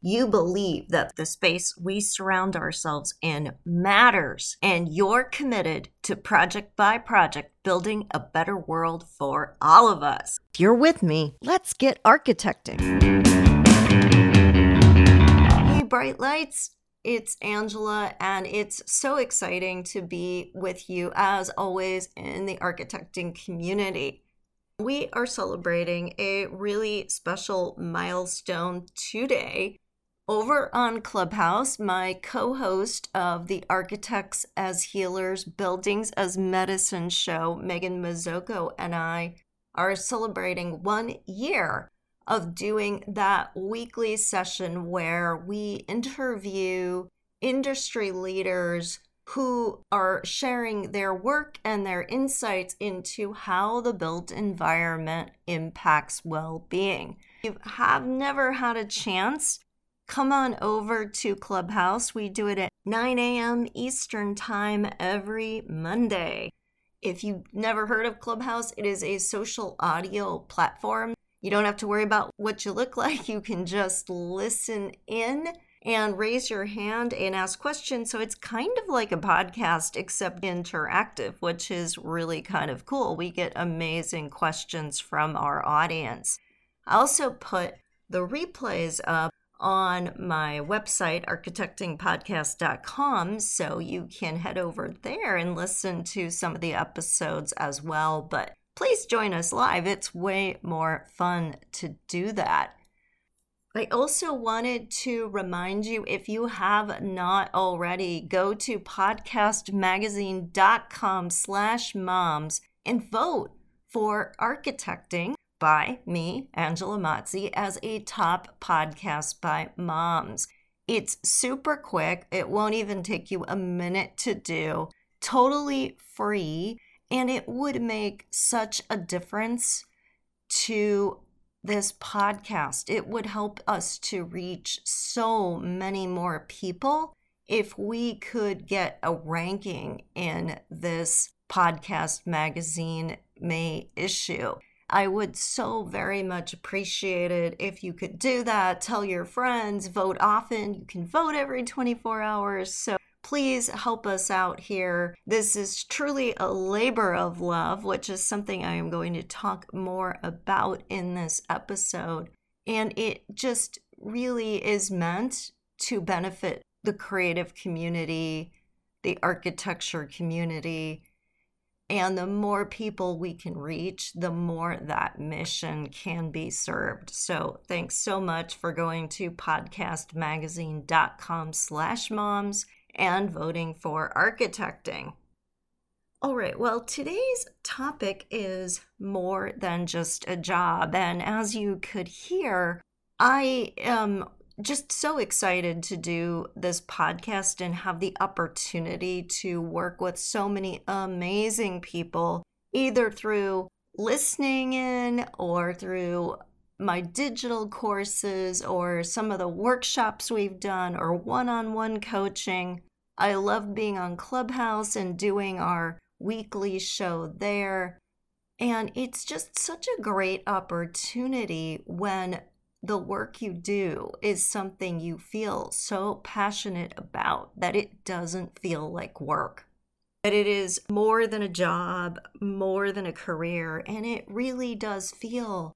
you believe that the space we surround ourselves in matters and you're committed to project by project building a better world for all of us. If you're with me, let's get architecting. Hey, bright lights. It's Angela, and it's so exciting to be with you as always in the architecting community. We are celebrating a really special milestone today over on Clubhouse, my co host of the Architects as Healers, Buildings as Medicine show, Megan Mazzocco, and I are celebrating one year of doing that weekly session where we interview industry leaders who are sharing their work and their insights into how the built environment impacts well being. You have never had a chance come on over to Clubhouse. We do it at 9 a.m. Eastern Time every Monday. If you've never heard of Clubhouse, it is a social audio platform. You don't have to worry about what you look like. You can just listen in and raise your hand and ask questions. So it's kind of like a podcast, except interactive, which is really kind of cool. We get amazing questions from our audience. I also put the replays up on my website, architectingpodcast.com. So you can head over there and listen to some of the episodes as well. But please join us live. It's way more fun to do that. I also wanted to remind you if you have not already, go to podcastmagazine.com slash moms and vote for architecting by me, Angela Mazzi, as a top podcast by moms. It's super quick, it won't even take you a minute to do, totally free, and it would make such a difference to this podcast. It would help us to reach so many more people if we could get a ranking in this podcast magazine May issue. I would so very much appreciate it if you could do that. Tell your friends, vote often. You can vote every 24 hours. So please help us out here. This is truly a labor of love, which is something I am going to talk more about in this episode. And it just really is meant to benefit the creative community, the architecture community, and the more people we can reach, the more that mission can be served. So thanks so much for going to podcastmagazine.com slash moms and voting for architecting. All right, well, today's topic is more than just a job. And as you could hear, I am just so excited to do this podcast and have the opportunity to work with so many amazing people, either through listening in or through my digital courses or some of the workshops we've done or one on one coaching. I love being on Clubhouse and doing our weekly show there. And it's just such a great opportunity when the work you do is something you feel so passionate about that it doesn't feel like work. That it is more than a job, more than a career, and it really does feel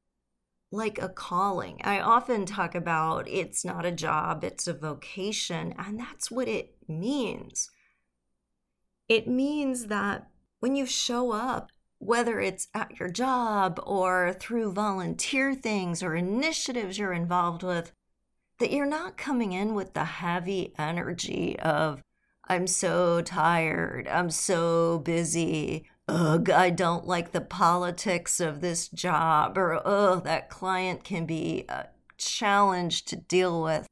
like a calling. I often talk about it's not a job, it's a vocation, and that's what it means. It means that when you show up whether it's at your job or through volunteer things or initiatives you're involved with, that you're not coming in with the heavy energy of, I'm so tired, I'm so busy, ugh, I don't like the politics of this job, or ugh, that client can be uh, a challenge to deal with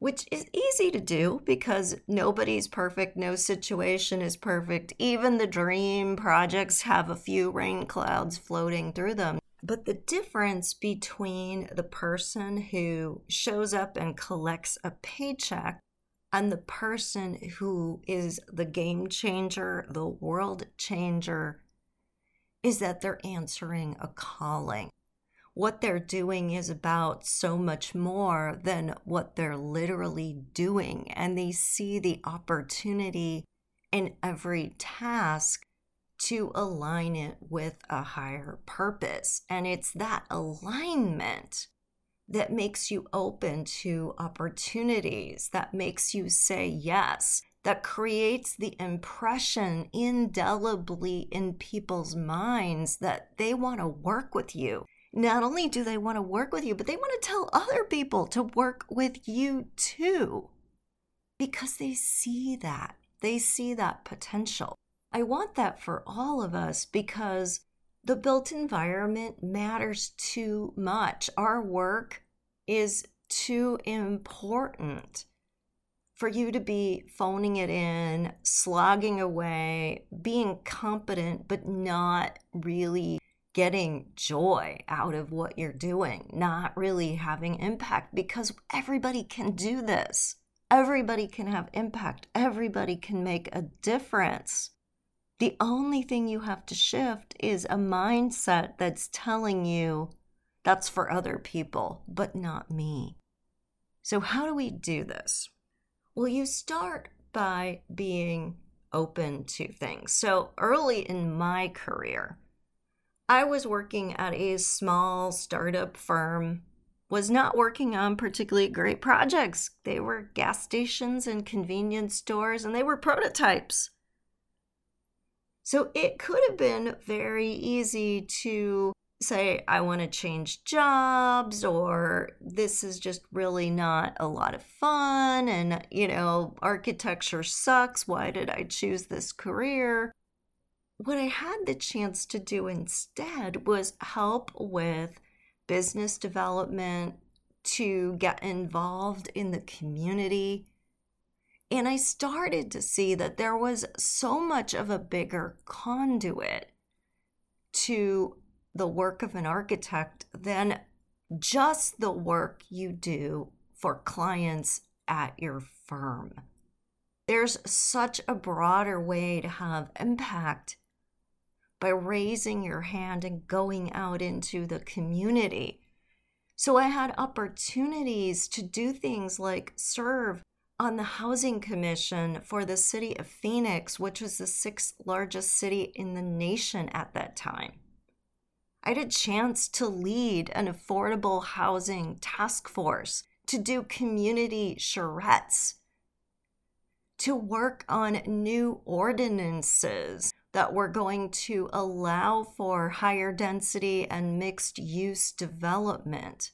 which is easy to do because nobody's perfect, no situation is perfect. Even the dream projects have a few rain clouds floating through them. But the difference between the person who shows up and collects a paycheck and the person who is the game changer, the world changer, is that they're answering a calling. What they're doing is about so much more than what they're literally doing, and they see the opportunity in every task to align it with a higher purpose. And it's that alignment that makes you open to opportunities, that makes you say yes, that creates the impression indelibly in people's minds that they want to work with you. Not only do they want to work with you, but they want to tell other people to work with you too. Because they see that. They see that potential. I want that for all of us because the built environment matters too much. Our work is too important for you to be phoning it in, slogging away, being competent, but not really getting joy out of what you're doing, not really having impact because everybody can do this. Everybody can have impact. Everybody can make a difference. The only thing you have to shift is a mindset that's telling you that's for other people, but not me. So, how do we do this? Well, you start by being open to things. So, early in my career, I was working at a small startup firm, was not working on particularly great projects. They were gas stations and convenience stores, and they were prototypes. So it could have been very easy to say, I want to change jobs, or this is just really not a lot of fun, and, you know, architecture sucks. Why did I choose this career? What I had the chance to do instead was help with business development, to get involved in the community, and I started to see that there was so much of a bigger conduit to the work of an architect than just the work you do for clients at your firm. There's such a broader way to have impact by raising your hand and going out into the community. So I had opportunities to do things like serve on the Housing Commission for the city of Phoenix, which was the sixth largest city in the nation at that time. I had a chance to lead an affordable housing task force, to do community charrettes, to work on new ordinances that were going to allow for higher density and mixed use development.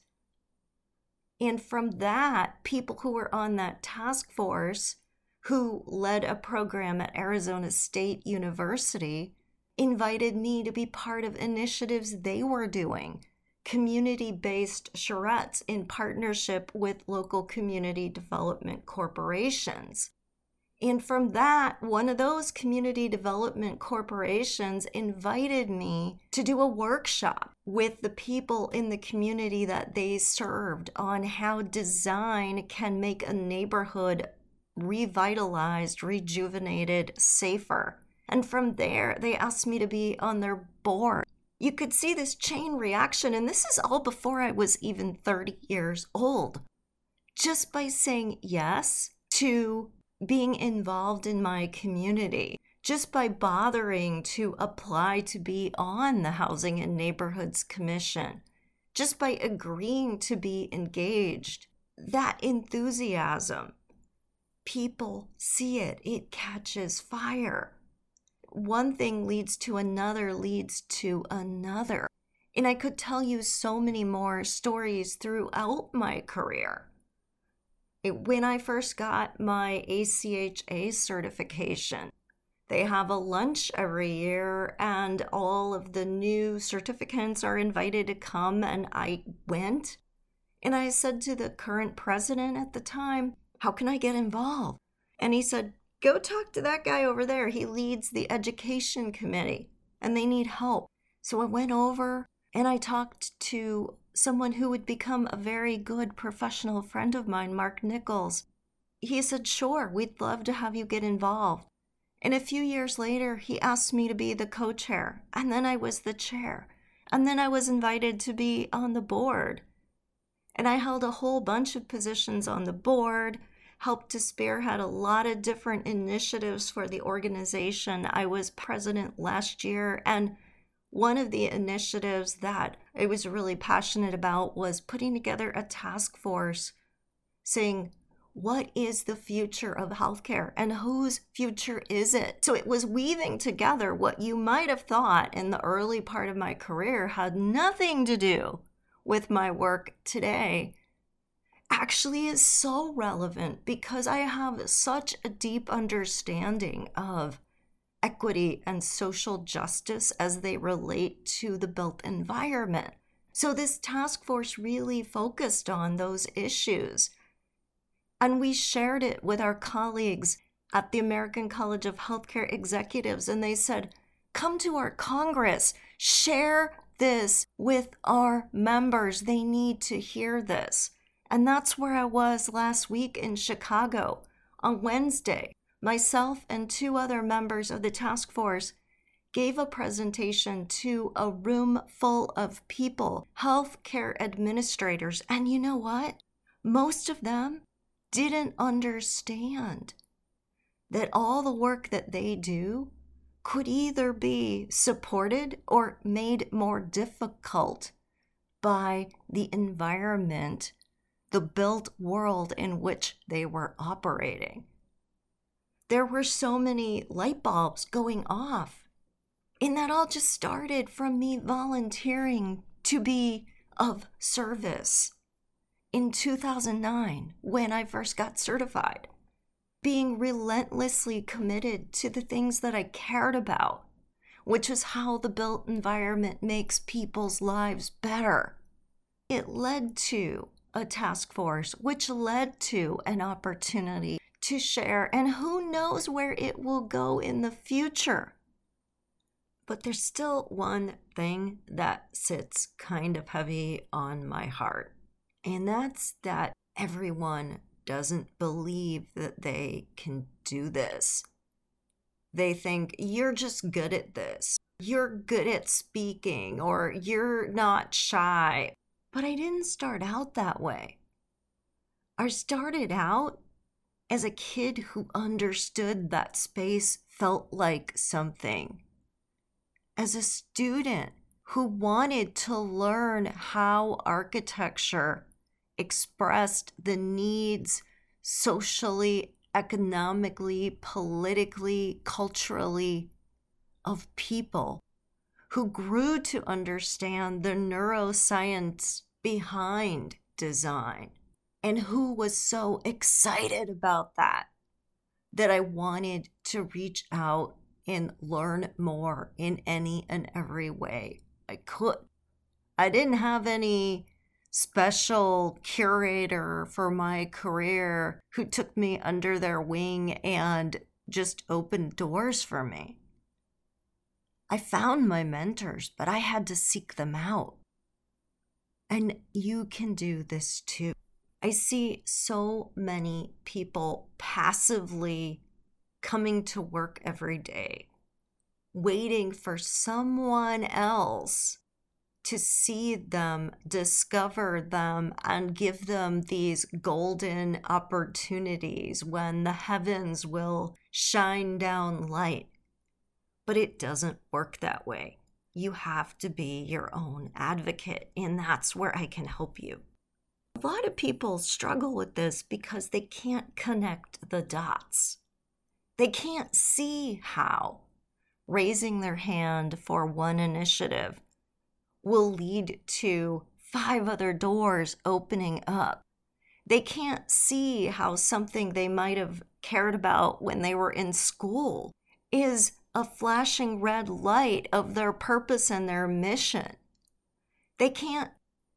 And from that, people who were on that task force who led a program at Arizona State University invited me to be part of initiatives they were doing, community based charrettes in partnership with local community development corporations. And from that, one of those community development corporations invited me to do a workshop with the people in the community that they served on how design can make a neighborhood revitalized, rejuvenated, safer. And from there, they asked me to be on their board. You could see this chain reaction, and this is all before I was even 30 years old. Just by saying yes to being involved in my community just by bothering to apply to be on the Housing and Neighborhoods Commission, just by agreeing to be engaged. That enthusiasm, people see it, it catches fire. One thing leads to another, leads to another. And I could tell you so many more stories throughout my career when I first got my ACHA certification, they have a lunch every year, and all of the new certificants are invited to come. And I went and I said to the current president at the time, How can I get involved? And he said, Go talk to that guy over there. He leads the education committee and they need help. So I went over And I talked to someone who would become a very good professional friend of mine, Mark Nichols. He said, Sure, we'd love to have you get involved. And a few years later, he asked me to be the co chair, and then I was the chair, and then I was invited to be on the board. And I held a whole bunch of positions on the board, helped to spearhead a lot of different initiatives for the organization. I was president last year, and one of the initiatives that I was really passionate about was putting together a task force saying, what is the future of healthcare and whose future is it? So it was weaving together what you might have thought in the early part of my career had nothing to do with my work today actually is so relevant because I have such a deep understanding of equity and social justice as they relate to the built environment. So, this task force really focused on those issues. And we shared it with our colleagues at the American College of Healthcare Executives, and they said, Come to our Congress, share this with our members. They need to hear this. And that's where I was last week in Chicago on Wednesday. Myself and two other members of the task force gave a presentation to a room full of people, healthcare administrators. And you know what? Most of them didn't understand that all the work that they do could either be supported or made more difficult by the environment, the built world in which they were operating. There were so many light bulbs going off. And that all just started from me volunteering to be of service in 2009 when I first got certified, being relentlessly committed to the things that I cared about, which is how the built environment makes people's lives better. It led to a task force, which led to an opportunity to share, and who knows where it will go in the future. But there's still one thing that sits kind of heavy on my heart. And that's that everyone doesn't believe that they can do this. They think you're just good at this. You're good at speaking, or you're not shy. But I didn't start out that way. I started out as a kid who understood that space felt like something. As a student who wanted to learn how architecture expressed the needs socially, economically, politically, culturally of people who grew to understand the neuroscience behind design and who was so excited about that that I wanted to reach out and learn more in any and every way I could. I didn't have any special curator for my career who took me under their wing and just opened doors for me. I found my mentors, but I had to seek them out. And you can do this too. I see so many people passively coming to work every day, waiting for someone else to see them, discover them, and give them these golden opportunities when the heavens will shine down light. But it doesn't work that way. You have to be your own advocate, and that's where I can help you. A lot of people struggle with this because they can't connect the dots. They can't see how raising their hand for one initiative will lead to five other doors opening up. They can't see how something they might have cared about when they were in school is a flashing red light of their purpose and their mission. They can't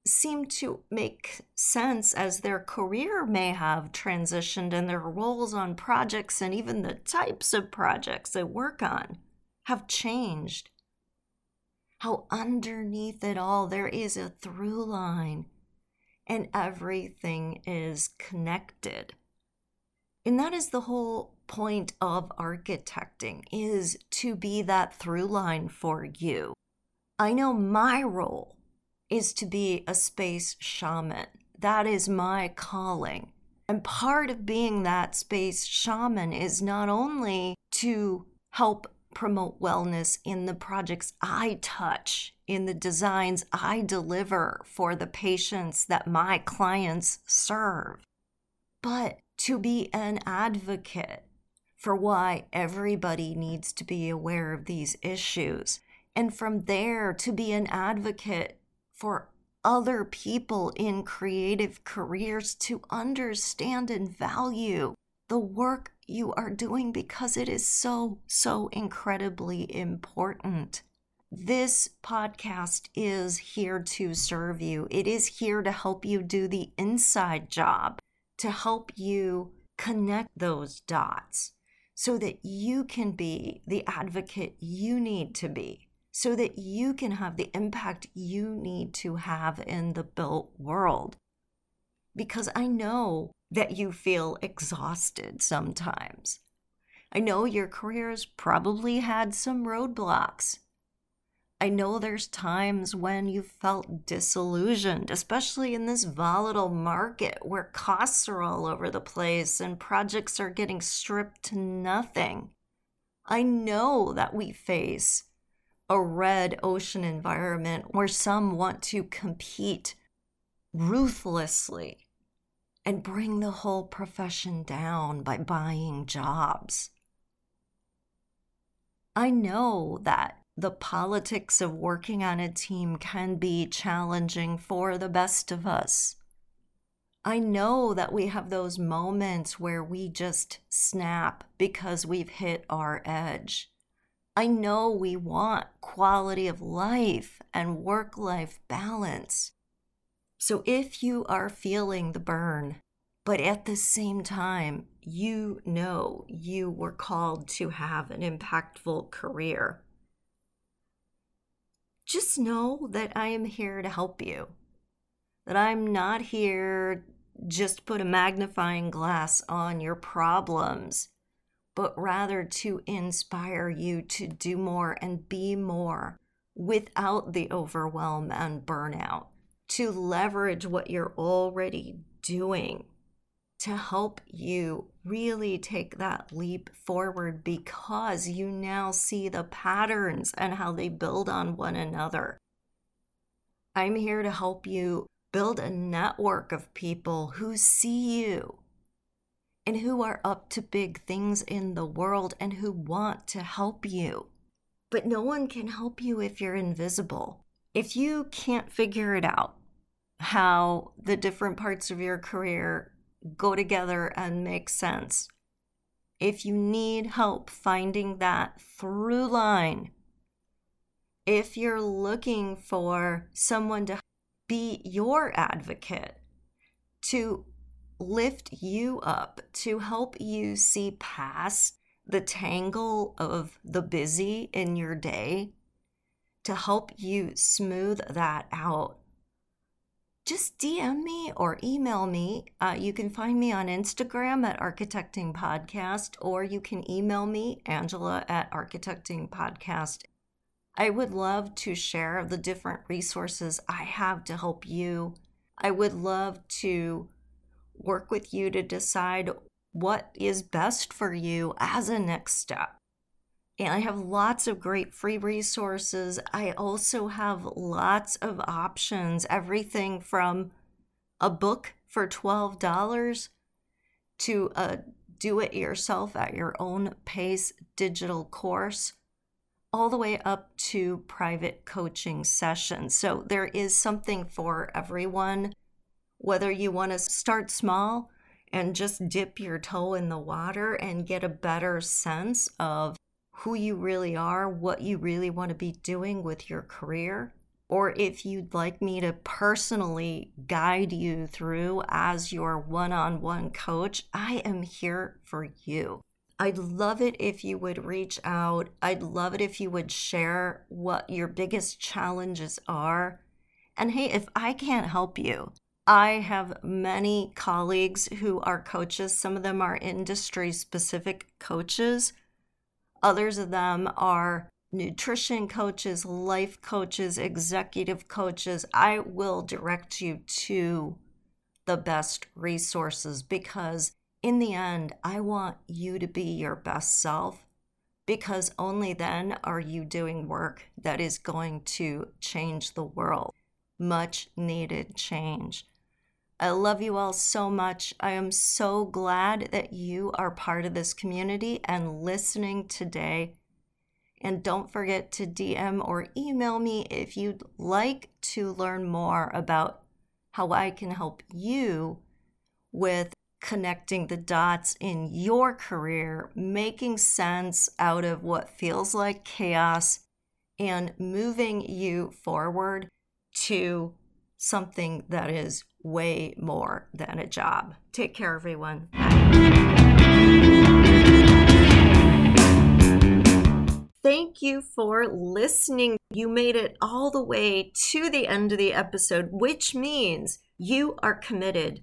seem to make sense as their career may have transitioned and their roles on projects and even the types of projects they work on have changed. how underneath it all there is a through line and everything is connected. And that is the whole point of architecting is to be that through line for you. I know my role is to be a space shaman. That is my calling. And part of being that space shaman is not only to help promote wellness in the projects I touch, in the designs I deliver for the patients that my clients serve, but to be an advocate for why everybody needs to be aware of these issues. And from there, to be an advocate for other people in creative careers to understand and value the work you are doing because it is so, so incredibly important. This podcast is here to serve you. It is here to help you do the inside job, to help you connect those dots so that you can be the advocate you need to be, so that you can have the impact you need to have in the built world. Because I know that you feel exhausted sometimes. I know your career's probably had some roadblocks. I know there's times when you felt disillusioned, especially in this volatile market where costs are all over the place and projects are getting stripped to nothing. I know that we face a red ocean environment where some want to compete ruthlessly and bring the whole profession down by buying jobs. I know that the politics of working on a team can be challenging for the best of us. I know that we have those moments where we just snap because we've hit our edge. I know we want quality of life and work life balance. So if you are feeling the burn, but at the same time, you know you were called to have an impactful career, just know that I am here to help you. That I'm not here just put a magnifying glass on your problems, but rather to inspire you to do more and be more without the overwhelm and burnout to leverage what you're already doing to help you really take that leap forward because you now see the patterns and how they build on one another. I'm here to help you build a network of people who see you and who are up to big things in the world and who want to help you. But no one can help you if you're invisible. If you can't figure it out, how the different parts of your career go together and make sense. If you need help finding that through line, if you're looking for someone to be your advocate, to lift you up, to help you see past the tangle of the busy in your day, to help you smooth that out just DM me or email me. Uh, you can find me on Instagram at Architecting Podcast, or you can email me, Angela at Architecting Podcast. I would love to share the different resources I have to help you. I would love to work with you to decide what is best for you as a next step. And I have lots of great free resources. I also have lots of options, everything from a book for $12 to a do it yourself at your own pace digital course, all the way up to private coaching sessions. So there is something for everyone, whether you want to start small and just dip your toe in the water and get a better sense of who you really are, what you really want to be doing with your career, or if you'd like me to personally guide you through as your one on one coach, I am here for you. I'd love it if you would reach out. I'd love it if you would share what your biggest challenges are. And hey, if I can't help you, I have many colleagues who are coaches. Some of them are industry specific coaches, others of them are nutrition coaches, life coaches, executive coaches. I will direct you to the best resources because in the end, I want you to be your best self because only then are you doing work that is going to change the world. Much needed change. I love you all so much. I am so glad that you are part of this community and listening today. And don't forget to DM or email me if you'd like to learn more about how I can help you with connecting the dots in your career, making sense out of what feels like chaos, and moving you forward to something that is way more than a job. Take care, everyone. Thank you for listening. You made it all the way to the end of the episode, which means you are committed